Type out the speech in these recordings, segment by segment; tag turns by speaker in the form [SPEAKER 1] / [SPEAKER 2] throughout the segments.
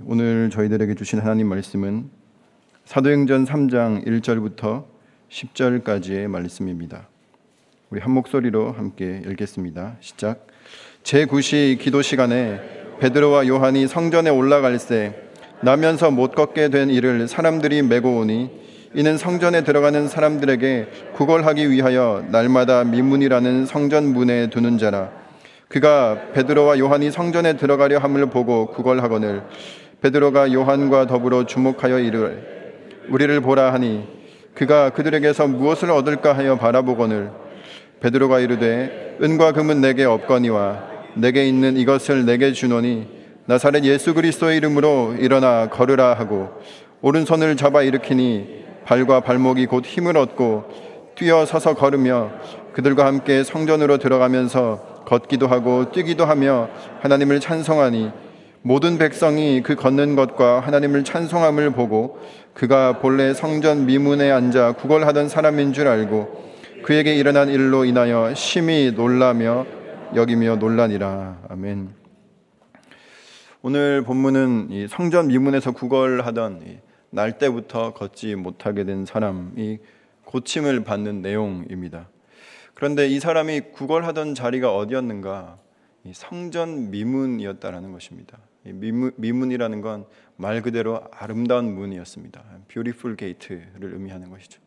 [SPEAKER 1] 오늘 저희들에게 주신 하나님 말씀은 사도행전 3장 1절부터 10절까지의 말씀입니다. 우리 한 목소리로 함께 읽겠습니다. 시작. 제9시 기도 시간에 베드로와 요한이 성전에 올라갈새 나면서 못 걷게 된 이를 사람들이 메고 오니 이는 성전에 들어가는 사람들에게 구걸하기 위하여 날마다 미문이라는 성전 문에 두는 자라 그가 베드로와 요한이 성전에 들어가려 함을 보고 구걸하거늘 베드로가 요한과 더불어 주목하여 이르되 우리를 보라 하니 그가 그들에게서 무엇을 얻을까 하여 바라보거늘 베드로가 이르되 은과 금은 내게 없거니와 내게 있는 이것을 내게 주노니 나사렛 예수 그리스도의 이름으로 일어나 걸으라 하고 오른손을 잡아 일으키니 발과 발목이 곧 힘을 얻고 뛰어 서서 걸으며 그들과 함께 성전으로 들어가면서 걷기도 하고 뛰기도 하며 하나님을 찬송하니 모든 백성이 그 걷는 것과 하나님을 찬송함을 보고 그가 본래 성전 미문에 앉아 구걸하던 사람인 줄 알고 그에게 일어난 일로 인하여 심히 놀라며 여기며 논란이라 아멘. 오늘 본문은 성전 미문에서 구걸하던 날 때부터 걷지 못하게 된 사람이 고침을 받는 내용입니다. 그런데 이 사람이 구걸하던 자리가 어디였는가? 성전 미문이었다라는 것입니다. 미문, 미문이라는 건 말 그대로 아름다운 문이었습니다. beautiful gate를 의미하는 것이죠.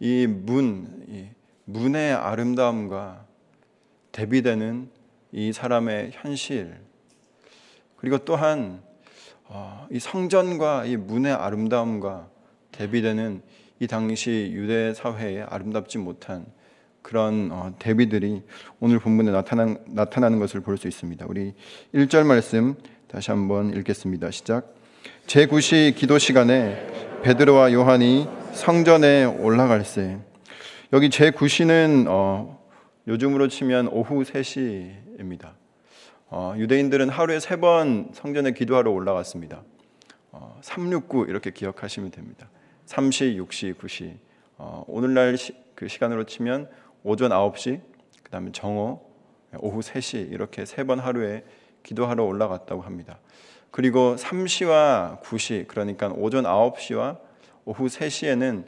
[SPEAKER 1] 이 문, 이 문의 아름다움과 대비되는 이 사람의 현실, 그리고 또한 어, 이 성전과 이 문의 아름다움과 대비되는 이 당시 유대 사회의 아름답지 못한 그런 어, 대비들이 오늘 본문에 나타난, 나타나는 것을 볼 수 있습니다. 우리 1절 말씀 다시 한번 읽겠습니다. 시작. 제9시 기도 시간에 베드로와 요한이 성전에 올라갈세. 여기 제9시는 어, 요즘으로 치면 오후 3시입니다. 어, 유대인들은 하루에 세 번 성전에 기도하러 올라갔습니다. 어, 369 이렇게 기억하시면 됩니다. 3시, 6시, 9시. 어, 오늘날 시, 그 시간으로 치면 오전 9시, 그 다음에 정오, 오후 3시 이렇게 세 번 하루에 기도하러 올라갔다고 합니다. 그리고 3시와 9시 그러니까 오전 9시와 오후 3시에는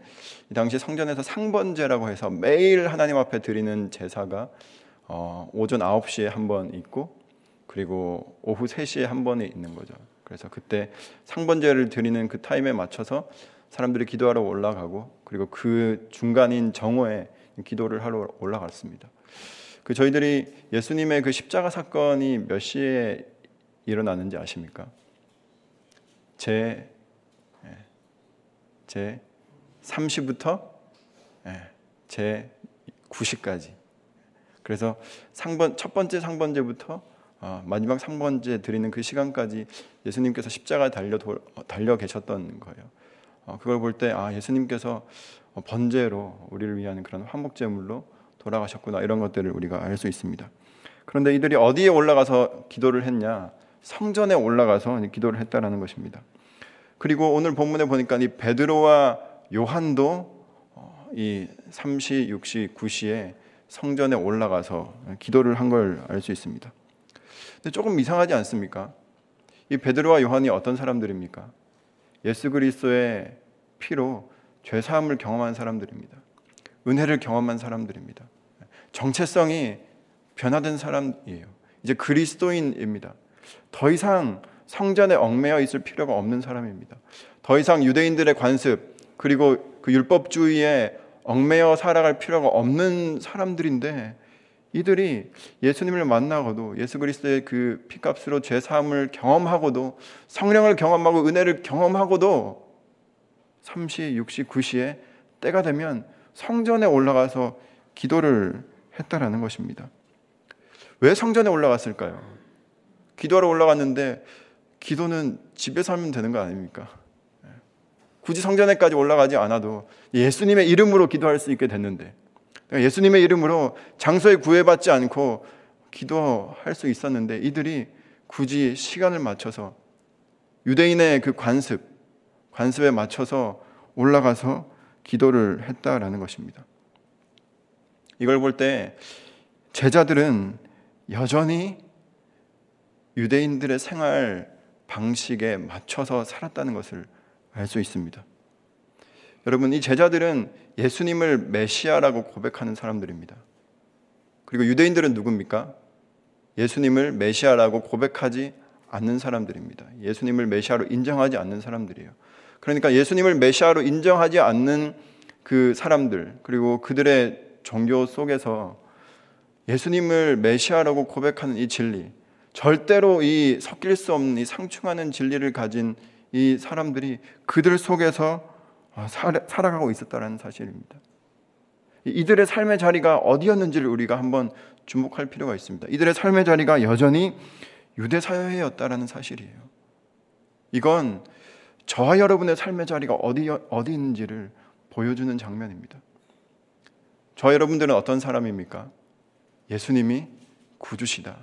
[SPEAKER 1] 이 당시 성전에서 상번제라고 해서 매일 하나님 앞에 드리는 제사가 어, 오전 9시에 한 번 있고 그리고 오후 3시에 한 번에 있는 거죠. 그래서 그때 상번제를 드리는 그 타임에 맞춰서 사람들이 기도하러 올라가고 그리고 그 중간인 정오에 기도를 하러 올라갔습니다. 그 저희들이 예수님의 그 십자가 사건이 몇 시에 일어나는지 아십니까? 제, 예, 제 3시부터 예, 제 9시까지. 그래서 상번, 첫 번째 상번제부터 어, 마지막 상번제 드리는 그 시간까지 예수님께서 십자가 달려, 달려 계셨던 거예요. 어, 그걸 볼 때, 아, 예수님께서 번제로 우리를 위한 그런 화목제물로 돌아가셨구나 이런 것들을 우리가 알 수 있습니다. 그런데 이들이 어디에 올라가서 기도를 했냐? 성전에 올라가서 기도를 했다라는 것입니다. 그리고 오늘 본문에 보니까 이 베드로와 요한도 어, 이 3시, 6시, 9시에 성전에 올라가서 기도를 한 걸 알 수 있습니다. 근데 조금 이상하지 않습니까? 이 베드로와 요한이 어떤 사람들입니까? 예수 그리스도의 피로 죄 사함을 경험한 사람들입니다. 은혜를 경험한 사람들입니다. 정체성이 변화된 사람이에요. 이제 그리스도인입니다. 더 이상 성전에 얽매여 있을 필요가 없는 사람입니다. 더 이상 유대인들의 관습 그리고 그 율법주의에 얽매여 살아갈 필요가 없는 사람들인데 이들이 예수님을 만나고도 예수 그리스도의 그 피값으로 죄 사함을 경험하고도 성령을 경험하고 은혜를 경험하고도 3시, 6시, 9시에 때가 되면 성전에 올라가서 기도를 했다라는 것입니다. 왜 성전에 올라갔을까요? 기도하러 올라갔는데 기도는 집에서 하면 되는 거 아닙니까? 굳이 성전에까지 올라가지 않아도 예수님의 이름으로 기도할 수 있게 됐는데 예수님의 이름으로 장소에 구애받지 않고 기도할 수 있었는데 이들이 굳이 시간을 맞춰서 유대인의 그 관습, 관습에 맞춰서 올라가서 기도를 했다라는 것입니다. 이걸 볼 때 제자들은 여전히 유대인들의 생활 방식에 맞춰서 살았다는 것을 알 수 있습니다. 여러분, 이 제자들은 예수님을 메시아라고 고백하는 사람들입니다. 그리고 유대인들은 누굽니까? 예수님을 메시아라고 고백하지 않는 사람들입니다. 예수님을 메시아로 인정하지 않는 사람들이에요. 그러니까 예수님을 메시아로 인정하지 않는 그 사람들, 그리고 그들의 종교 속에서 예수님을 메시아라고 고백하는 이 진리, 절대로 이 섞일 수 없는 이 상충하는 진리를 가진 이 사람들이 그들 속에서 살아가고 있었다는 사실입니다. 이들의 삶의 자리가 어디였는지를 우리가 한번 주목할 필요가 있습니다. 이들의 삶의 자리가 여전히 유대 사회였다라는 사실이에요. 이건 저와 여러분의 삶의 자리가 어디 어디 있는지를 보여주는 장면입니다. 저 여러분들은 어떤 사람입니까? 예수님이 구주시다.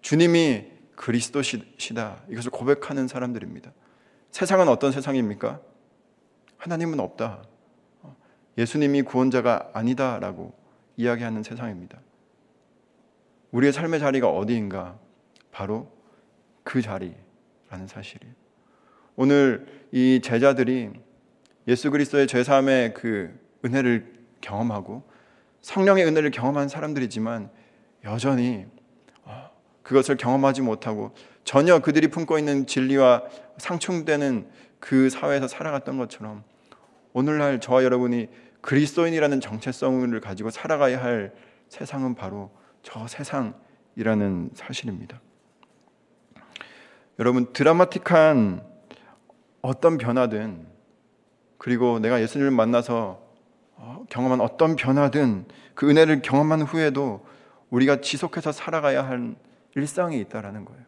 [SPEAKER 1] 주님이 그리스도시다. 이것을 고백하는 사람들입니다. 세상은 어떤 세상입니까? 하나님은 없다. 예수님이 구원자가 아니다라고 이야기하는 세상입니다. 우리의 삶의 자리가 어디인가? 바로 그 자리라는 사실이에요. 오늘 이 제자들이 예수 그리스도의 죄 사함의 그 은혜를 경험하고 성령의 은혜를 경험한 사람들이지만 여전히 어, 그것을 경험하지 못하고 전혀 그들이 품고 있는 진리와 상충되는 그 사회에서 살아갔던 것처럼 오늘날 저와 여러분이 그리스도인이라는 정체성을 가지고 살아가야 할 세상은 바로 저 세상이라는 사실입니다. 여러분 드라마틱한 어떤 변화든 그리고 내가 예수님을 만나서 어, 경험한 어떤 변화든 그 은혜를 경험한 후에도 우리가 지속해서 살아가야 할 일상이 있다라는 거예요.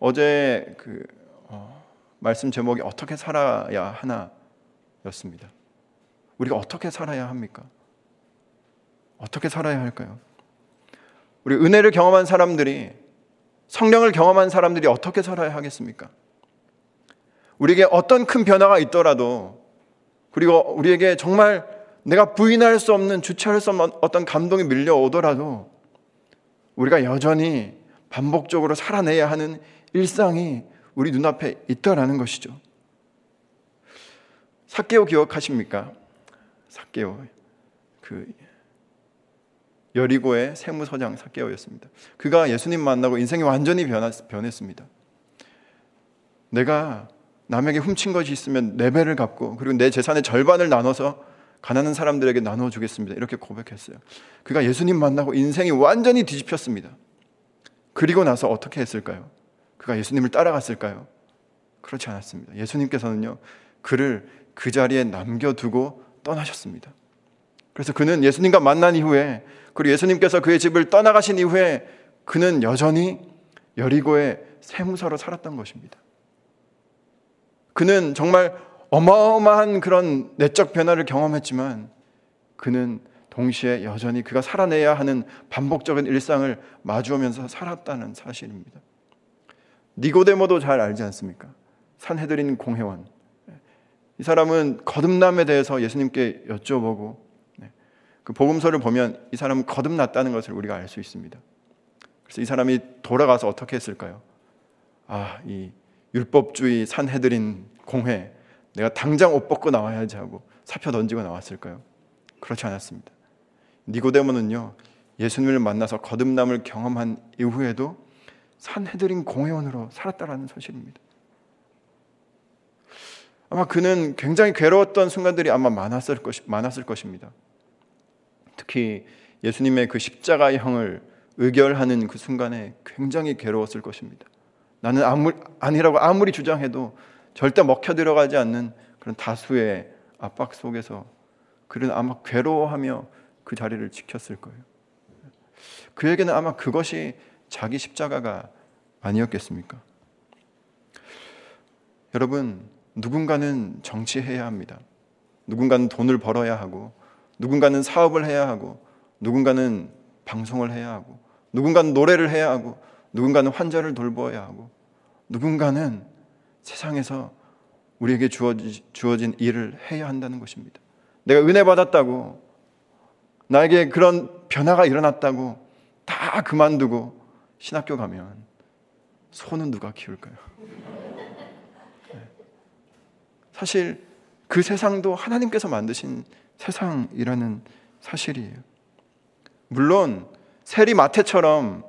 [SPEAKER 1] 어제 그 어, 말씀 제목이 어떻게 살아야 하나 였습니다. 우리가 어떻게 살아야 합니까? 어떻게 살아야 할까요? 우리 은혜를 경험한 사람들이 성령을 경험한 사람들이 어떻게 살아야 하겠습니까? 우리에게 어떤 큰 변화가 있더라도 그리고 우리에게 정말 내가 부인할 수 없는 주체할 수 없는 어떤 감동이 밀려오더라도 우리가 여전히 반복적으로 살아내야 하는 일상이 우리 눈앞에 있다라는 것이죠. 사케오 기억하십니까? 사케오 그 여리고의 세무서장 사케오였습니다. 그가 예수님 만나고 인생이 완전히 변했습니다. 내가 남에게 훔친 것이 있으면 네 배를 갚고 그리고 내 재산의 절반을 나눠서 가난한 사람들에게 나눠 주겠습니다. 이렇게 고백했어요. 그가 예수님 만나고 인생이 완전히 뒤집혔습니다. 그리고 나서 어떻게 했을까요? 그가 예수님을 따라갔을까요? 그렇지 않았습니다. 예수님께서는요, 그를 그 자리에 남겨두고 떠나셨습니다. 그래서 그는 예수님과 만난 이후에, 그리고 예수님께서 그의 집을 떠나가신 이후에 그는 여전히 여리고의 세무사로 살았던 것입니다. 그는 정말 어마어마한 그런 내적 변화를 경험했지만 그는 동시에 여전히 그가 살아내야 하는 반복적인 일상을 마주하면서 살았다는 사실입니다. 니고데모도 잘 알지 않습니까? 산헤드린 공회원. 이 사람은 거듭남에 대해서 예수님께 여쭤보고 네, 그 복음서를 보면 이 사람은 거듭났다는 것을 우리가 알 수 있습니다. 그래서 이 사람이 돌아가서 어떻게 했을까요? 아, 이 율법주의 산해드린 공회 내가 당장 옷 벗고 나와야지 하고 사표 던지고 나왔을까요? 그렇지 않았습니다. 니고데모는요 예수님을 만나서 거듭남을 경험한 이후에도 산해드린 공회원으로 살았다라는 사실입니다. 아마 그는 굉장히 괴로웠던 순간들이 아마 많았을, 것, 많았을 것입니다. 특히 예수님의 그 십자가의 형을 의결하는 그 순간에 굉장히 괴로웠을 것입니다. 나는 아무, 아니라고 아무리 주장해도 절대 먹혀 들어가지 않는 그런 다수의 압박 속에서 그는 아마 괴로워하며 그 자리를 지켰을 거예요. 그에게는 아마 그것이 자기 십자가가 아니었겠습니까? 여러분, 누군가는 정치해야 합니다. 누군가는 돈을 벌어야 하고, 누군가는 사업을 해야 하고, 누군가는 방송을 해야 하고, 누군가는 노래를 해야 하고, 누군가는 환자를 돌보아야 하고, 누군가는 세상에서 우리에게 주어진 일을 해야 한다는 것입니다. 내가 은혜 받았다고, 나에게 그런 변화가 일어났다고 다 그만두고 신학교 가면 소는 누가 키울까요? 네. 사실 그 세상도 하나님께서 만드신 세상이라는 사실이에요. 물론 세리 마태처럼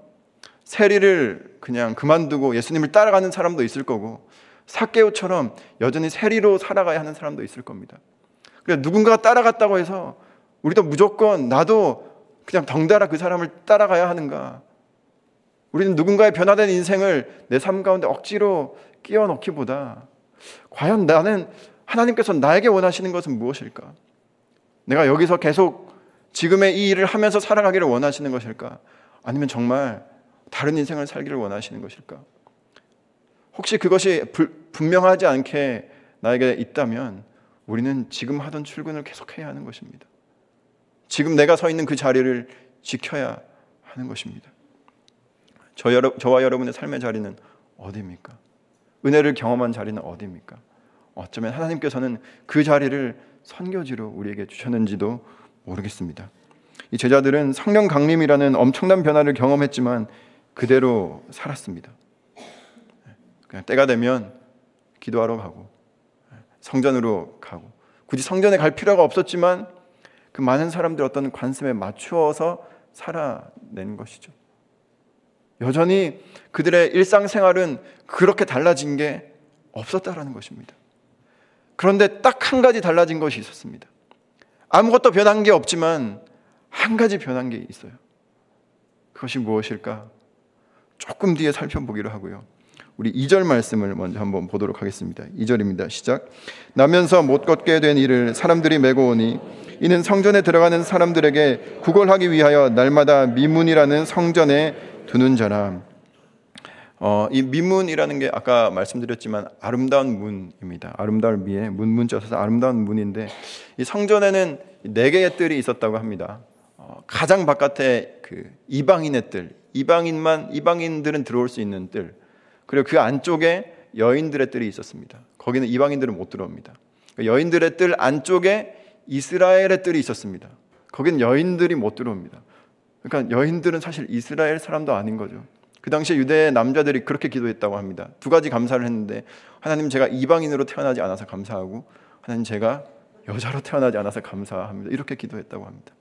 [SPEAKER 1] 세리를 그냥 그만두고 예수님을 따라가는 사람도 있을 거고 사케오처럼 여전히 세리로 살아가야 하는 사람도 있을 겁니다. 그러니까 누군가가 따라갔다고 해서 우리도 무조건 나도 그냥 덩달아 그 사람을 따라가야 하는가? 우리는 누군가의 변화된 인생을 내 삶 가운데 억지로 끼워 넣기보다 과연 나는 하나님께서 나에게 원하시는 것은 무엇일까? 내가 여기서 계속 지금의 이 일을 하면서 살아가기를 원하시는 것일까? 아니면 정말 다른 인생을 살기를 원하시는 것일까? 혹시 그것이 불, 분명하지 않게 나에게 있다면 우리는 지금 하던 출근을 계속해야 하는 것입니다. 지금 내가 서 있는 그 자리를 지켜야 하는 것입니다. 저 여러, 저와 여러분의 삶의 자리는 어디입니까? 은혜를 경험한 자리는 어디입니까? 어쩌면 하나님께서는 그 자리를 선교지로 우리에게 주셨는지도 모르겠습니다. 이 제자들은 성령 강림이라는 엄청난 변화를 경험했지만 그대로 살았습니다. 그냥 때가 되면 기도하러 가고 성전으로 가고 굳이 성전에 갈 필요가 없었지만 그 많은 사람들 어떤 관심에 맞추어서 살아낸 것이죠. 여전히 그들의 일상생활은 그렇게 달라진 게 없었다라는 것입니다. 그런데 딱 한 가지 달라진 것이 있었습니다. 아무것도 변한 게 없지만 한 가지 변한 게 있어요. 그것이 무엇일까? 조금 뒤에 살펴보기로 하고요. 우리 2절 말씀을 먼저 한번 보도록 하겠습니다. 2절입니다. 시작. 나면서 못 걷게 된 이를 사람들이 메고 오니 이는 성전에 들어가는 사람들에게 구걸하기 위하여 날마다 미문이라는 성전에 두는 자라. 어, 이 미문이라는 게 아까 말씀드렸지만 아름다운 문입니다. 아름다운 미에 문문자 써서 아름다운 문인데 이 성전에는 네 개의 뜰이 있었다고 합니다. 어, 가장 바깥에 그 이방인의 뜰, 이방인만 이방인들은 들어올 수 있는 뜰, 그리고 그 안쪽에 여인들의 뜰이 있었습니다. 거기는 이방인들은 못 들어옵니다. 그 여인들의 뜰 안쪽에 이스라엘의 뜰이 있었습니다. 거기는 여인들이 못 들어옵니다. 그러니까 여인들은 사실 이스라엘 사람도 아닌 거죠. 그 당시에 유대 남자들이 그렇게 기도했다고 합니다. 두 가지 감사를 했는데 하나님 제가 이방인으로 태어나지 않아서 감사하고 하나님 제가 여자로 태어나지 않아서 감사합니다. 이렇게 기도했다고 합니다.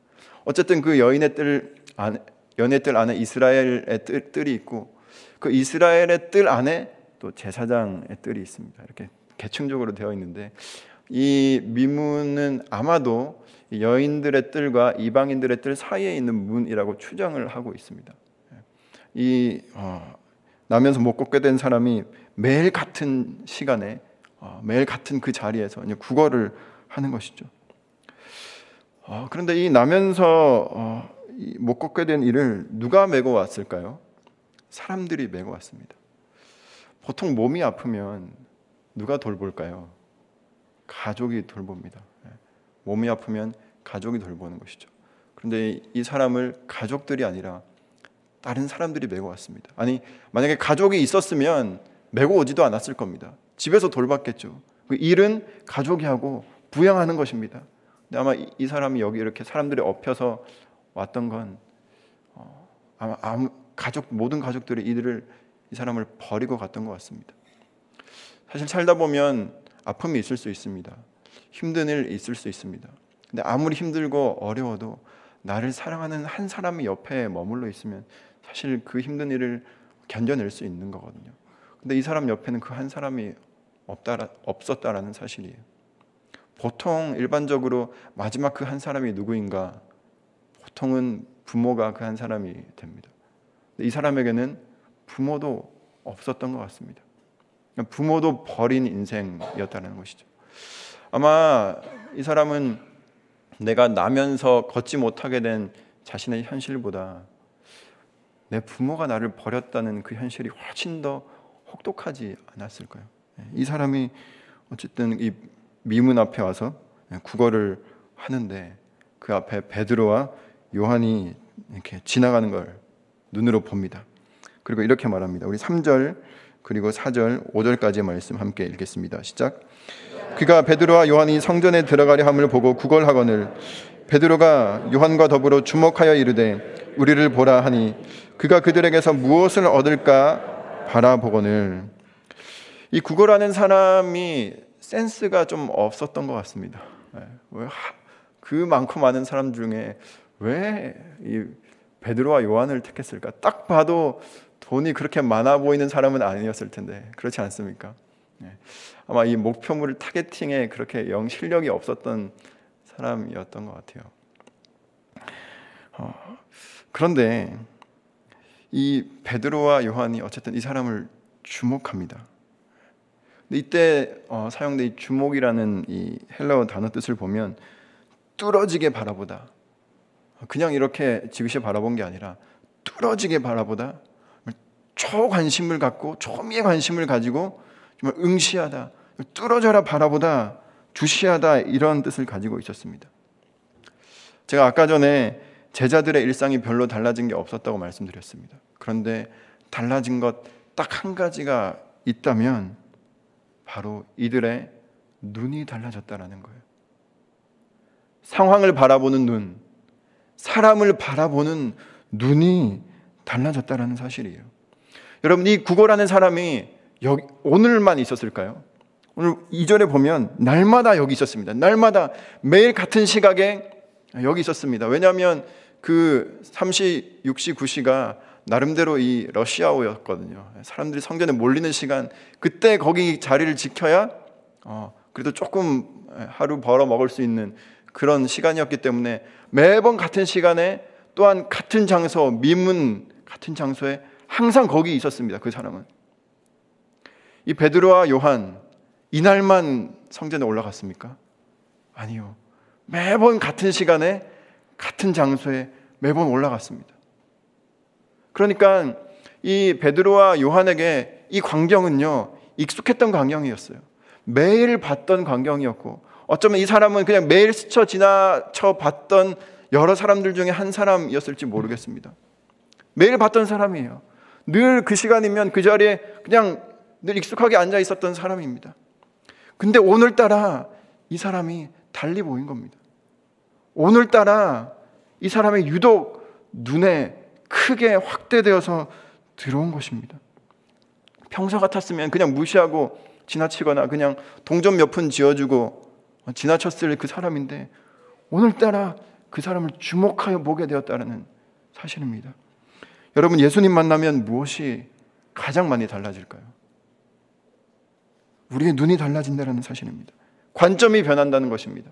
[SPEAKER 1] 어쨌든 그 여인의 뜰 안에 연의 뜰 안에 이스라엘의 뜰, 뜰이 있고 그 이스라엘의 뜰 안에 또 제사장의 뜰이 있습니다. 이렇게 계층적으로 되어 있는데 이 미문은 아마도 여인들의 뜰과 이방인들의 뜰 사이에 있는 문이라고 추정을 하고 있습니다. 이 어, 나면서 못 걷게 된 사람이 매일 같은 시간에 어, 매일 같은 그 자리에서 이제 국어를 하는 것이죠. 어, 그런데 이 나면서 어, 못 걷게 된 일을 누가 메고 왔을까요? 사람들이 메고 왔습니다. 보통 몸이 아프면 누가 돌볼까요? 가족이 돌봅니다. 예. 몸이 아프면 가족이 돌보는 것이죠. 그런데 이 사람을 가족들이 아니라 다른 사람들이 메고 왔습니다. 아니 만약에 가족이 있었으면 메고 오지도 않았을 겁니다. 집에서 돌봤겠죠. 그 일은 가족이 하고 부양하는 것입니다. 근데 아마 이, 사람이 여기 이렇게 사람들이 엎혀서 왔던 건 어, 아마 아무, 가족 모든 가족들이 이들을 이 사람을 버리고 갔던 것 같습니다. 사실 살다 보면 아픔이 있을 수 있습니다. 힘든 일 있을 수 있습니다. 근데 아무리 힘들고 어려워도 나를 사랑하는 한 사람이 옆에 머물러 있으면 사실 그 힘든 일을 견뎌낼 수 있는 거거든요. 근데 이 사람 옆에는 그 한 사람이 없다 없었다라는 사실이에요. 보통 일반적으로 마지막 그 한 사람이 누구인가? 보통은 부모가 그 한 사람이 됩니다. 이 사람에게는 부모도 없었던 것 같습니다. 부모도 버린 인생이었다는 것이죠. 아마 이 사람은 내가 나면서 걷지 못하게 된 자신의 현실보다 내 부모가 나를 버렸다는 그 현실이 훨씬 더 혹독하지 않았을까요? 이 사람이 어쨌든 이 미문 앞에 와서 국어를 하는데 그 앞에 베드로와 요한이 이렇게 지나가는 걸 눈으로 봅니다. 그리고 이렇게 말합니다. 우리 3절 그리고 4절, 5절까지의 말씀 함께 읽겠습니다. 시작. 그가 베드로와 요한이 성전에 들어가려 함을 보고 구걸하거늘 베드로가 요한과 더불어 주목하여 이르되 우리를 보라 하니 그가 그들에게서 무엇을 얻을까 바라보거늘 이 구걸하는 사람이 센스가 좀 없었던 것 같습니다. 예, 왜그 많고 많은 사람 중에 왜 이 베드로와 요한을 택했을까? 딱 봐도 돈이 그렇게 많아 보이는 사람은 아니었을 텐데 그렇지 않습니까? 예, 아마 이 목표물을 targeting에 그렇게 영 실력이 없었던 사람이었던 것 같아요. 어, 그런데 이 베드로와 요한이 어쨌든 이 사람을 주목합니다. 이때 어, 사용된 이 주목이라는 이 헬라어 단어 뜻을 보면 뚫어지게 바라보다. 그냥 이렇게 지그시 바라본 게 아니라 뚫어지게 바라보다 초관심을 갖고 초미의 관심을 가지고 정말 응시하다, 뚫어져라 바라보다, 주시하다 이런 뜻을 가지고 있었습니다. 제가 아까 전에 제자들의 일상이 별로 달라진 게 없었다고 말씀드렸습니다. 그런데 달라진 것 딱 한 가지가 있다면 바로 이들의 눈이 달라졌다라는 거예요. 상황을 바라보는 눈, 사람을 바라보는 눈이 달라졌다라는 사실이에요. 여러분 이 구걸하는 사람이 여기, 오늘만 있었을까요? 오늘 이절에 보면 날마다 여기 있었습니다. 날마다 매일 같은 시각에 여기 있었습니다. 왜냐하면 그 3시, 6시, 9시가 나름대로 이 러시아호였거든요. 사람들이 성전에 몰리는 시간, 그때 거기 자리를 지켜야 어, 그래도 조금 하루 벌어 먹을 수 있는 그런 시간이었기 때문에 매번 같은 시간에 또한 같은 장소, 미문 같은 장소에 항상 거기 있었습니다. 그 사람은. 이 베드로와 요한 이날만 성전에 올라갔습니까? 아니요. 매번 같은 시간에 같은 장소에 매번 올라갔습니다. 그러니까 이 베드로와 요한에게 이 광경은요, 익숙했던 광경이었어요. 매일 봤던 광경이었고, 어쩌면 이 사람은 그냥 매일 스쳐 지나쳐 봤던 여러 사람들 중에 한 사람이었을지 모르겠습니다. 매일 봤던 사람이에요. 늘 그 시간이면 그 자리에 그냥 늘 익숙하게 앉아 있었던 사람입니다. 근데 오늘따라 이 사람이 달리 보인 겁니다. 오늘따라 이 사람의 유독 눈에 크게 확대되어서 들어온 것입니다. 평소 같았으면 그냥 무시하고 지나치거나 그냥 동전 몇 푼 지어주고 지나쳤을 그 사람인데 오늘따라 그 사람을 주목하여 보게 되었다는 사실입니다. 여러분 예수님 만나면 무엇이 가장 많이 달라질까요? 우리의 눈이 달라진다는 사실입니다. 관점이 변한다는 것입니다.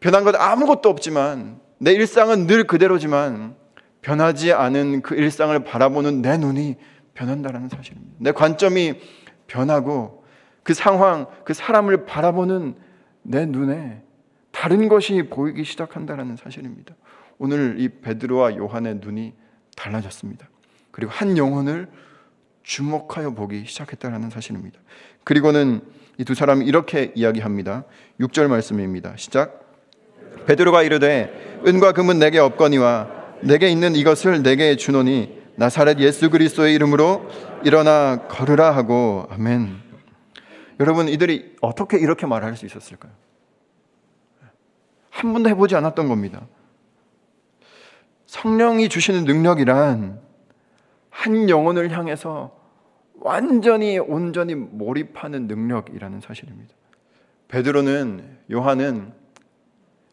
[SPEAKER 1] 변한 것 아무것도 없지만 내 일상은 늘 그대로지만 변하지 않은 그 일상을 바라보는 내 눈이 변한다는 사실입니다. 내 관점이 변하고 그 상황, 그 사람을 바라보는 내 눈에 다른 것이 보이기 시작한다는 사실입니다. 오늘 이 베드로와 요한의 눈이 달라졌습니다. 그리고 한 영혼을 주목하여 보기 시작했다는 사실입니다. 그리고는 이 두 사람이 이렇게 이야기합니다. 6절 말씀입니다. 시작. 베드로가 이르되 은과 금은 내게 없거니와 내게 있는 이것을 내게 주노니 나사렛 예수 그리스도의 이름으로 일어나 걸으라 하고 아멘. 여러분 이들이 어떻게 이렇게 말할 수 있었을까요? 한 번도 해보지 않았던 겁니다. 성령이 주시는 능력이란 한 영혼을 향해서 완전히 온전히 몰입하는 능력이라는 사실입니다. 베드로는 요한은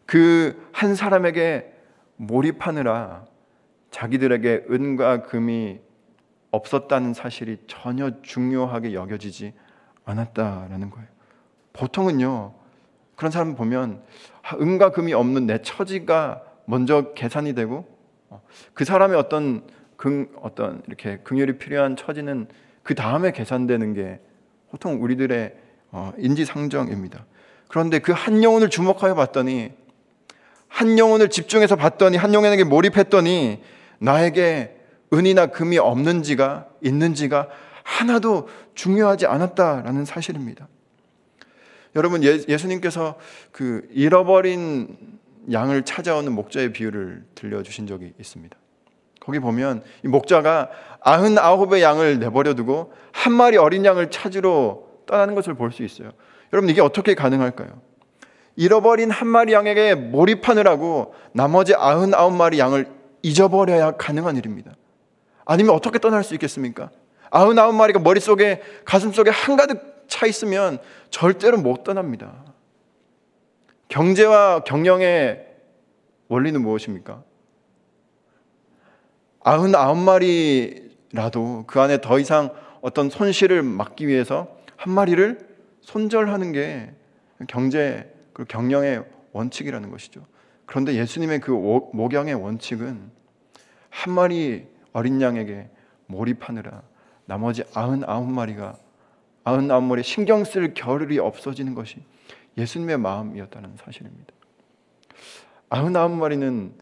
[SPEAKER 1] 그 한 사람에게 몰입하느라 자기들에게 은과 금이 없었다는 사실이 전혀 중요하게 여겨지지 않았다라는 거예요. 보통은요, 그런 사람 보면 아, 은과 금이 없는 내 처지가 먼저 계산이 되고 어, 그 사람의 어떤 긍, 어떤 이렇게 긍휼이 필요한 처지는 그 다음에 계산되는 게 보통 우리들의 어, 인지상정입니다. 그런데 그 한 영혼을 주목하여 봤더니 한 영혼을 집중해서 봤더니 한 영혼에게 몰입했더니 나에게 은이나 금이 없는지가 있는지가 하나도 중요하지 않았다라는 사실입니다. 여러분 예, 예수님께서 그 잃어버린 양을 찾아오는 목자의 비유를 들려주신 적이 있습니다. 거기 보면 이 목자가 아흔 아홉의 양을 내버려 두고 한 마리 어린 양을 찾으러 떠나는 것을 볼 수 있어요. 여러분 이게 어떻게 가능할까요? 잃어버린 한 마리 양에게 몰입하느라고 나머지 아흔 아홉 마리 양을 잊어버려야 가능한 일입니다. 아니면 어떻게 떠날 수 있겠습니까? 아흔 아홉 마리가 머릿속에 가슴속에 한가득 차 있으면 절대로 못 떠납니다. 경제와 경영의 원리는 무엇입니까? 아흔아홉 마리라도 그 안에 더 이상 어떤 손실을 막기 위해서 한 마리를 손절하는 게 경제 그리고 경영의 원칙이라는 것이죠. 그런데 예수님의 그 목양의 원칙은 한 마리 어린 양에게 몰입하느라 나머지 아흔아홉 마리가 아흔아홉 마리 신경 쓸 겨를이 없어지는 것이 예수님의 마음이었다는 사실입니다. 아흔아홉 마리는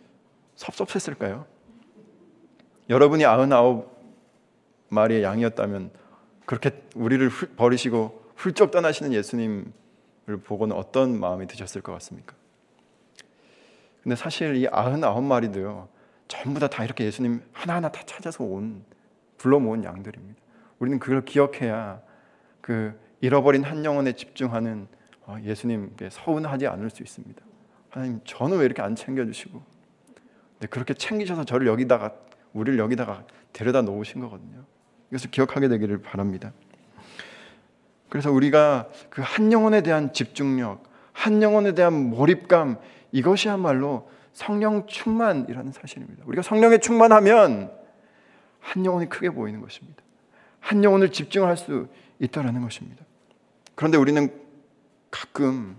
[SPEAKER 1] 섭섭했을까요? 여러분이 아흔아홉 마리의 양이었다면 그렇게 우리를 버리시고 훌쩍 떠나시는 예수님을 보고는 어떤 마음이 드셨을 것 같습니까? 근데 사실 이 아흔아홉 마리도요 전부 다 다 이렇게 예수님 하나하나 다 찾아서 온 불러 모은 양들입니다. 우리는 그걸 기억해야 그 잃어버린 한 영혼에 집중하는 어, 예수님께 서운하지 않을 수 있습니다. 하나님 저는 왜 이렇게 안 챙겨주시고 근데 그렇게 챙기셔서 저를 여기다가 우리를 여기다가 데려다 놓으신 거거든요. 이것을 기억하게 되기를 바랍니다. 그래서 우리가 그 한 영혼에 대한 집중력, 한 영혼에 대한 몰입감 이것이야말로 성령 충만이라는 사실입니다. 우리가 성령에 충만하면 한 영혼이 크게 보이는 것입니다. 한 영혼을 집중할 수 있다라는 것입니다. 그런데 우리는 가끔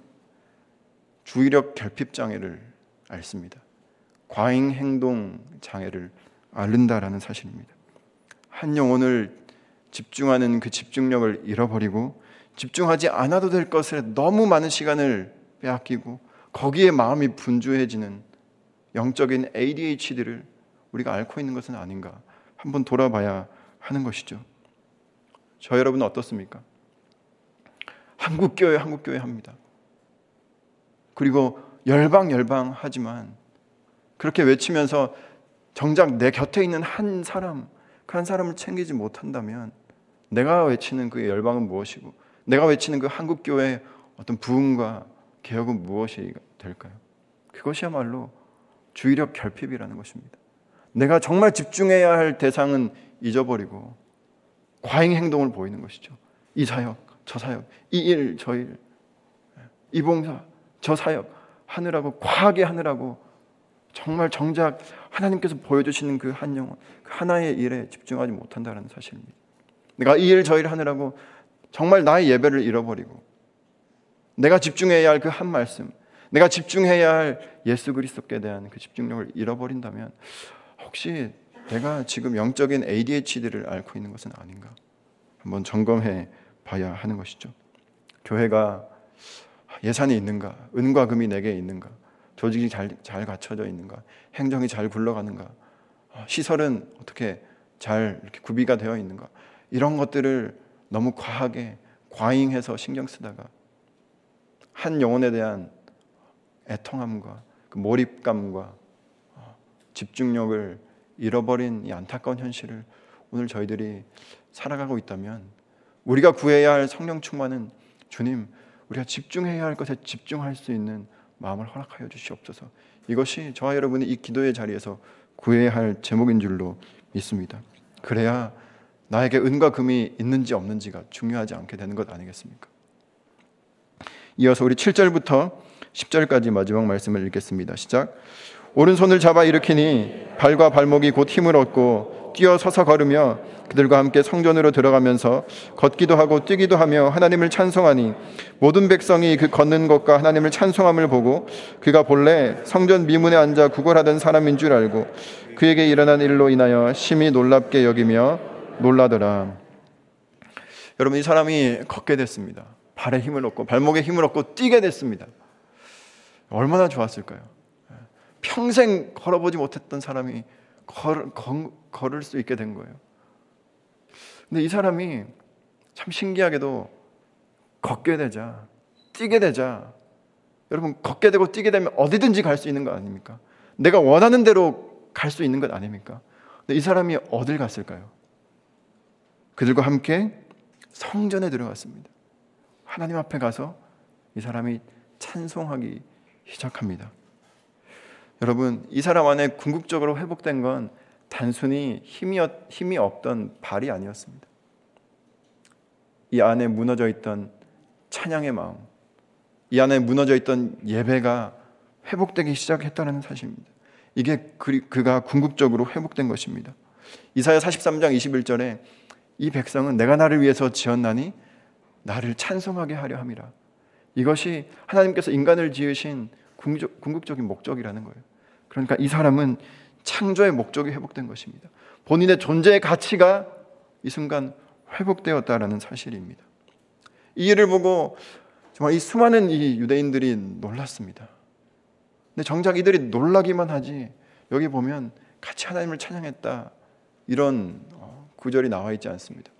[SPEAKER 1] 주의력 결핍 장애를 앓습니다. 과잉 행동 장애를 앓는다라는 사실입니다. 한 영혼을 집중하는 그 집중력을 잃어버리고 집중하지 않아도 될 것에 너무 많은 시간을 빼앗기고 거기에 마음이 분주해지는 영적인 ADHD를 우리가 앓고 있는 것은 아닌가 한번 돌아봐야 하는 것이죠. 저 여러분은 어떻습니까? 한국 교회 한국 교회 합니다. 그리고 열방 열방 하지만 그렇게 외치면서 정작 내 곁에 있는 한 사람 그 한 사람을 챙기지 못한다면 내가 외치는 그 열방은 무엇이고 내가 외치는 그 한국 교회의 어떤 부흥과 개혁은 무엇이 될까요? 그것이야말로 주의력 결핍이라는 것입니다. 내가 정말 집중해야 할 대상은 잊어버리고 과잉 행동을 보이는 것이죠. 이 사역, 저 사역, 이 일, 저 일, 이 봉사, 저 사역 하느라고 과하게 하느라고 정말 정작 하나님께서 보여주시는 그 한 영혼, 그 하나의 일에 집중하지 못한다는 사실입니다. 내가 이 일, 저 일 하느라고 정말 나의 예배를 잃어버리고 내가 집중해야 할 그 한 말씀, 내가 집중해야 할 예수 그리스도께 대한 그 집중력을 잃어버린다면 혹시 내가 지금 영적인 ADHD를 앓고 있는 것은 아닌가? 한번 점검해 봐야 하는 것이죠. 교회가 예산이 있는가? 은과 금이 내게 있는가? 조직이 잘, 잘 갖춰져 있는가? 행정이 잘 굴러가는가? 시설은 어떻게 잘 이렇게 구비가 되어 있는가? 이런 것들을 너무 과하게 과잉해서 신경 쓰다가 한 영혼에 대한 애통함과 그 몰입감과 어, 집중력을 잃어버린 이 안타까운 현실을 오늘 저희들이 살아가고 있다면 우리가 구해야 할 성령 충만은 주님 우리가 집중해야 할 것에 집중할 수 있는 마음을 허락하여 주시옵소서. 이것이 저와 여러분이 이 기도의 자리에서 구해야 할 제목인 줄로 믿습니다. 그래야 나에게 은과 금이 있는지 없는지가 중요하지 않게 되는 것 아니겠습니까? 이어서 우리 7절부터 10절까지 마지막 말씀을 읽겠습니다. 시작. 오른손을 잡아 일으키니 발과 발목이 곧 힘을 얻고 뛰어 서서 걸으며 그들과 함께 성전으로 들어가면서 걷기도 하고 뛰기도 하며 하나님을 찬송하니 모든 백성이 그 걷는 것과 하나님을 찬송함을 보고 그가 본래 성전 미문에 앉아 구걸하던 사람인 줄 알고 그에게 일어난 일로 인하여 심히 놀랍게 여기며 놀라더라. 여러분 이 사람이 걷게 됐습니다. 발에 힘을 얻고 발목에 힘을 얻고 뛰게 됐습니다. 얼마나 좋았을까요? 평생 걸어보지 못했던 사람이 걸, 걸 을 수 있게 된 거예요. 근데 이 사람이 참 신기하게도 걷게 되자, 뛰게 되자, 여러분 걷게 되고 뛰게 되면 어디든지 갈 수 있는 거 아닙니까? 내가 원하는 대로 갈 수 있는 것 아닙니까? 근데 이 사람이 어딜 갔을까요? 그들과 함께 성전에 들어갔습니다. 하나님 앞에 가서 이 사람이 찬송하기 시작합니다. 여러분, 이 사람 안에 궁극적으로 회복된 건 단순히 힘이, 힘이 없던 발이 아니었습니다. 이 안에 무너져 있던 찬양의 마음, 이 안에 무너져 있던 예배가 회복되기 시작했다는 사실입니다. 이게 그, 그가 궁극적으로 회복된 것입니다. 이사야 43장 21절에 이 백성은 내가 나를 위해서 지었나니 나를 찬송하게 하려 함이라. 이것이 하나님께서 인간을 지으신 궁극적인 목적이라는 거예요. 그러니까 이 사람은 창조의 목적이 회복된 것입니다. 본인의 존재의 가치가 이 순간 회복되었다라는 사실입니다. 이 일을 보고 정말 이 수많은 이 유대인들이 놀랐습니다. 근데 정작 이들이 놀라기만 하지 여기 보면 같이 하나님을 찬양했다 이런 어, 구절이 나와 있지 않습니다.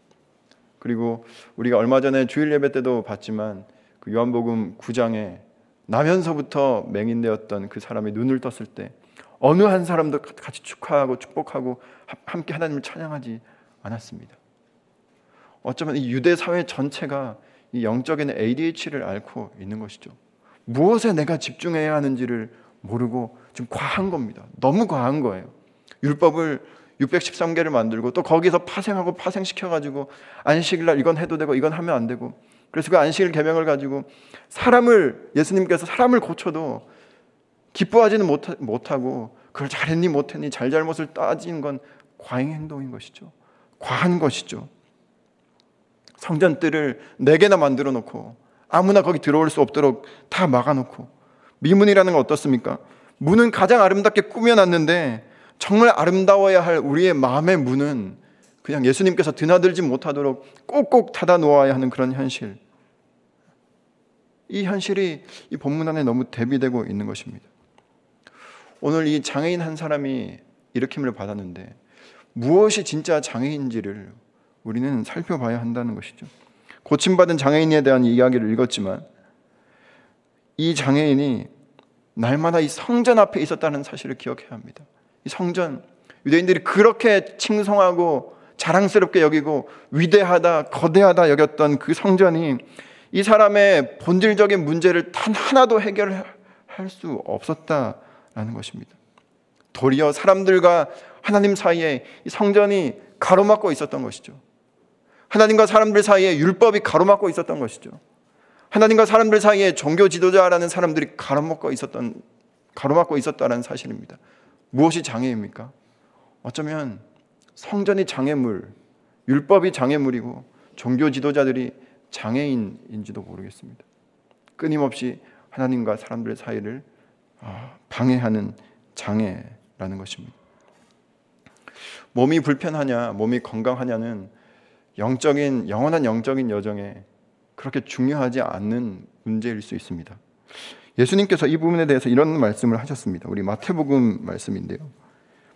[SPEAKER 1] 그리고 우리가 얼마 전에 주일 예배 때도 봤지만 그 요한복음 9장에 나면서부터 맹인되었던 그 사람이 눈을 떴을 때 어느 한 사람도 같이 축하하고 축복하고 함께 하나님을 찬양하지 않았습니다. 어쩌면 이 유대 사회 전체가 이 영적인 ADH를 앓고 있는 것이죠. 무엇에 내가 집중해야 하는지를 모르고 좀 과한 겁니다. 너무 과한 거예요. 율법을 613개를 만들고 또 거기서 파생하고 파생시켜 가지고 안식일 날 이건 해도 되고 이건 하면 안 되고 그래서 그 안식일 계명을 가지고 사람을 예수님께서 사람을 고쳐도 기뻐하지는 못하고 그걸 잘했니 못했니 잘잘못을 따지는 건 과잉 행동인 것이죠. 과한 것이죠. 성전 뜰을 네 개나 만들어 놓고 아무나 거기 들어올 수 없도록 다 막아 놓고 미문이라는 건 어떻습니까? 문은 가장 아름답게 꾸며놨는데 정말 아름다워야 할 우리의 마음의 문은 그냥 예수님께서 드나들지 못하도록 꼭꼭 닫아 놓아야 하는 그런 현실. 이 현실이 이 본문 안에 너무 대비되고 있는 것입니다. 오늘 이 장애인 한 사람이 일으킴을 받았는데 무엇이 진짜 장애인지를 우리는 살펴봐야 한다는 것이죠. 고침받은 장애인에 대한 이야기를 읽었지만 이 장애인이 날마다 이 성전 앞에 있었다는 사실을 기억해야 합니다. 이 성전 유대인들이 그렇게 칭송하고 자랑스럽게 여기고 위대하다 거대하다 여겼던 그 성전이 이 사람의 본질적인 문제를 단 하나도 해결할 수 없었다 라는 것입니다. 도리어 사람들과 하나님 사이에 성전이 가로막고 있었던 것이죠. 하나님과 사람들 사이에 율법이 가로막고 있었던 것이죠. 하나님과 사람들 사이에 종교 지도자라는 사람들이 가로막고 있었던 가로막고 있었다는 사실입니다. 무엇이 장애입니까? 어쩌면 성전이 장애물, 율법이 장애물이고 종교 지도자들이 장애인인지도 모르겠습니다. 끊임없이 하나님과 사람들의 사이를 아, 방해하는 장애라는 것입니다. 몸이 불편하냐, 몸이 건강하냐는 영적인 영원한 영적인 여정에 그렇게 중요하지 않는 문제일 수 있습니다. 예수님께서 이 부분에 대해서 이런 말씀을 하셨습니다. 우리 마태복음 말씀인데요.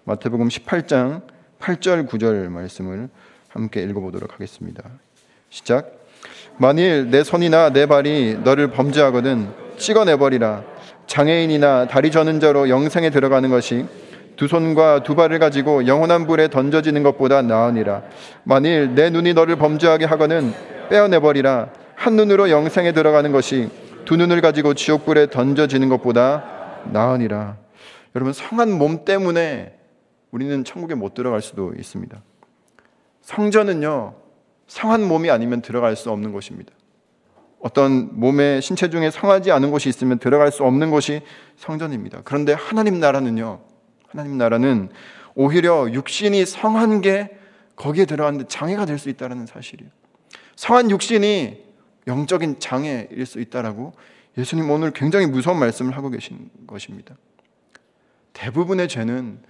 [SPEAKER 1] 마태복음 18장 8절 9절 말씀을 함께 읽어보도록 하겠습니다. 시작. 만일 내 손이나 내 발이 너를 범죄하거든 찍어내버리라. 장애인이나 다리 저는 자로 영생에 들어가는 것이 두 손과 두 발을 가지고 영원한 불에 던져지는 것보다 나으니라. 만일 내 눈이 너를 범죄하게 하거는 빼어내버리라. 한 눈으로 영생에 들어가는 것이 두 눈을 가지고 지옥불에 던져지는 것보다 나으니라. 여러분 성한 몸 때문에 우리는 천국에 못 들어갈 수도 있습니다. 성전은요 성한 몸이 아니면 들어갈 수 없는 곳입니다. 어떤 몸의 신체 중에 성하지 않은 곳이 있으면 들어갈 수 없는 곳이 성전입니다. 그런데 하나님 나라는요 하나님 나라는 오히려 육신이 성한 게 거기에 들어갔는데 장애가 될 수 있다는 사실이에요. 성한 육신이 영적인 장애일 수 있다라고 예수님 오늘 굉장히 무서운 말씀을 하고 계신 것입니다. 대부분의 죄는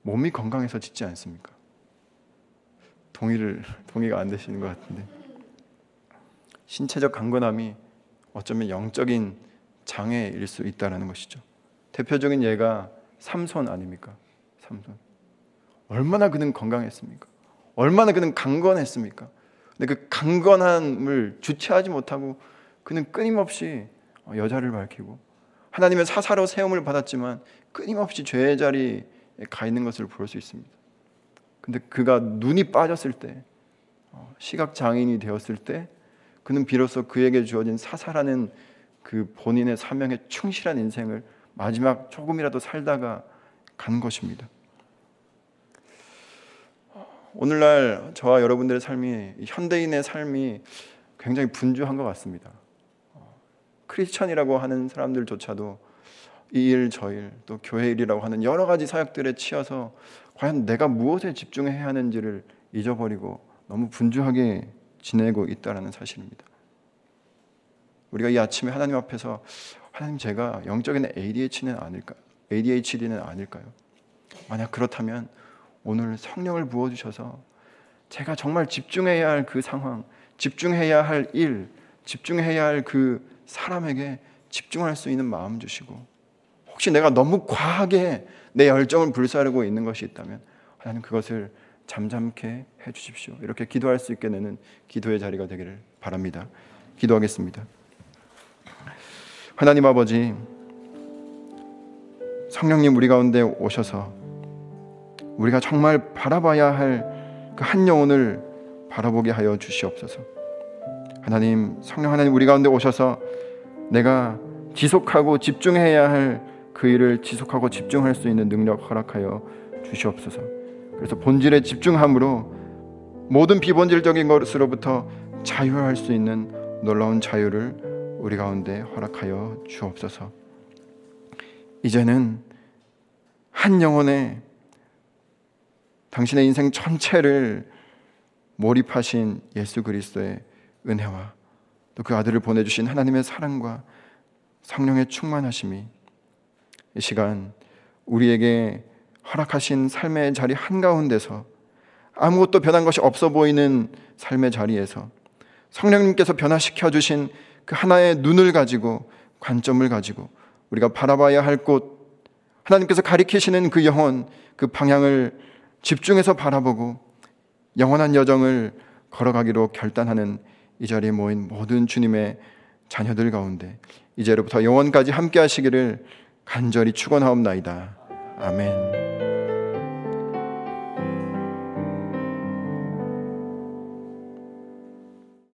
[SPEAKER 1] 몸이 건강해서 짓지 않습니까? 동의를 동의가 안 되시는 것 같은데 신체적 강건함이 어쩌면 영적인 장애일 수 있다라는 것이죠. 대표적인 예가 삼손 아닙니까? 삼손. 얼마나 그는 건강했습니까? 얼마나 그는 강건했습니까? 근데 그 강건함을 주체하지 못하고 그는 끊임없이 여자를 밝히고 하나님의 사사로 세움을 받았지만 끊임없이 죄의 자리에 가 있는 것을 볼 수 있습니다. 근데 그가 눈이 빠졌을 때 어, 시각 장애인이 되었을 때 그는 비로소 그에게 주어진 사사라는 그 본인의 사명에 충실한 인생을 마지막 조금이라도 살다가 간 것입니다. 오늘날 저와 여러분들의 삶이 현대인의 삶이 굉장히 분주한 것 같습니다. 크리스천이라고 하는 사람들조차도 이 일, 저 일, 또 교회 일이라고 하는 여러 가지 사역들에 치여서 과연 내가 무엇에 집중해야 하는지를 잊어버리고 너무 분주하게 지내고 있다라는 사실입니다. 우리가 이 아침에 하나님 앞에서 하나님 제가 영적인 ADHD는 아닐까? ADHD는 아닐까요? 만약 그렇다면 오늘 성령을 부어 주셔서 제가 정말 집중해야 할 그 상황, 집중해야 할 일, 집중해야 할 그 사람에게 집중할 수 있는 마음 주시고 혹시 내가 너무 과하게 내 열정을 불사르고 있는 것이 있다면 하나님 그것을 잠잠케 해 주십시오. 이렇게 기도할 수 있게 되는 기도의 자리가 되기를 바랍니다. 기도하겠습니다. 하나님 아버지 성령님 우리 가운데 오셔서 우리가 정말 바라봐야 할 그 한 영혼을 바라보게 하여 주시옵소서. 하나님, 성령 하나님 우리 가운데 오셔서 내가 지속하고 집중해야 할 그 일을 지속하고 집중할 수 있는 능력 허락하여 주시옵소서. 그래서 본질에 집중함으로 모든 비본질적인 것으로부터 자유할 수 있는 놀라운 자유를 우리 가운데 허락하여 주옵소서. 이제는 한 영혼의 당신의 인생 전체를 몰입하신 예수 그리스도의 은혜와 또 그 아들을 보내주신 하나님의 사랑과 성령의 충만하심이 이 시간 우리에게 허락하신 삶의 자리 한가운데서 아무것도 변한 것이 없어 보이는 삶의 자리에서 성령님께서 변화시켜 주신 그 하나의 눈을 가지고 관점을 가지고 우리가 바라봐야 할 곳 하나님께서 가리키시는 그 영혼 그 방향을 집중해서 바라보고 영원한 여정을 걸어가기로 결단하는 이 자리에 모인 모든 주님의 자녀들 가운데 이제로부터 영원까지 함께 하시기를 간절히 축원하옵나이다. 아멘.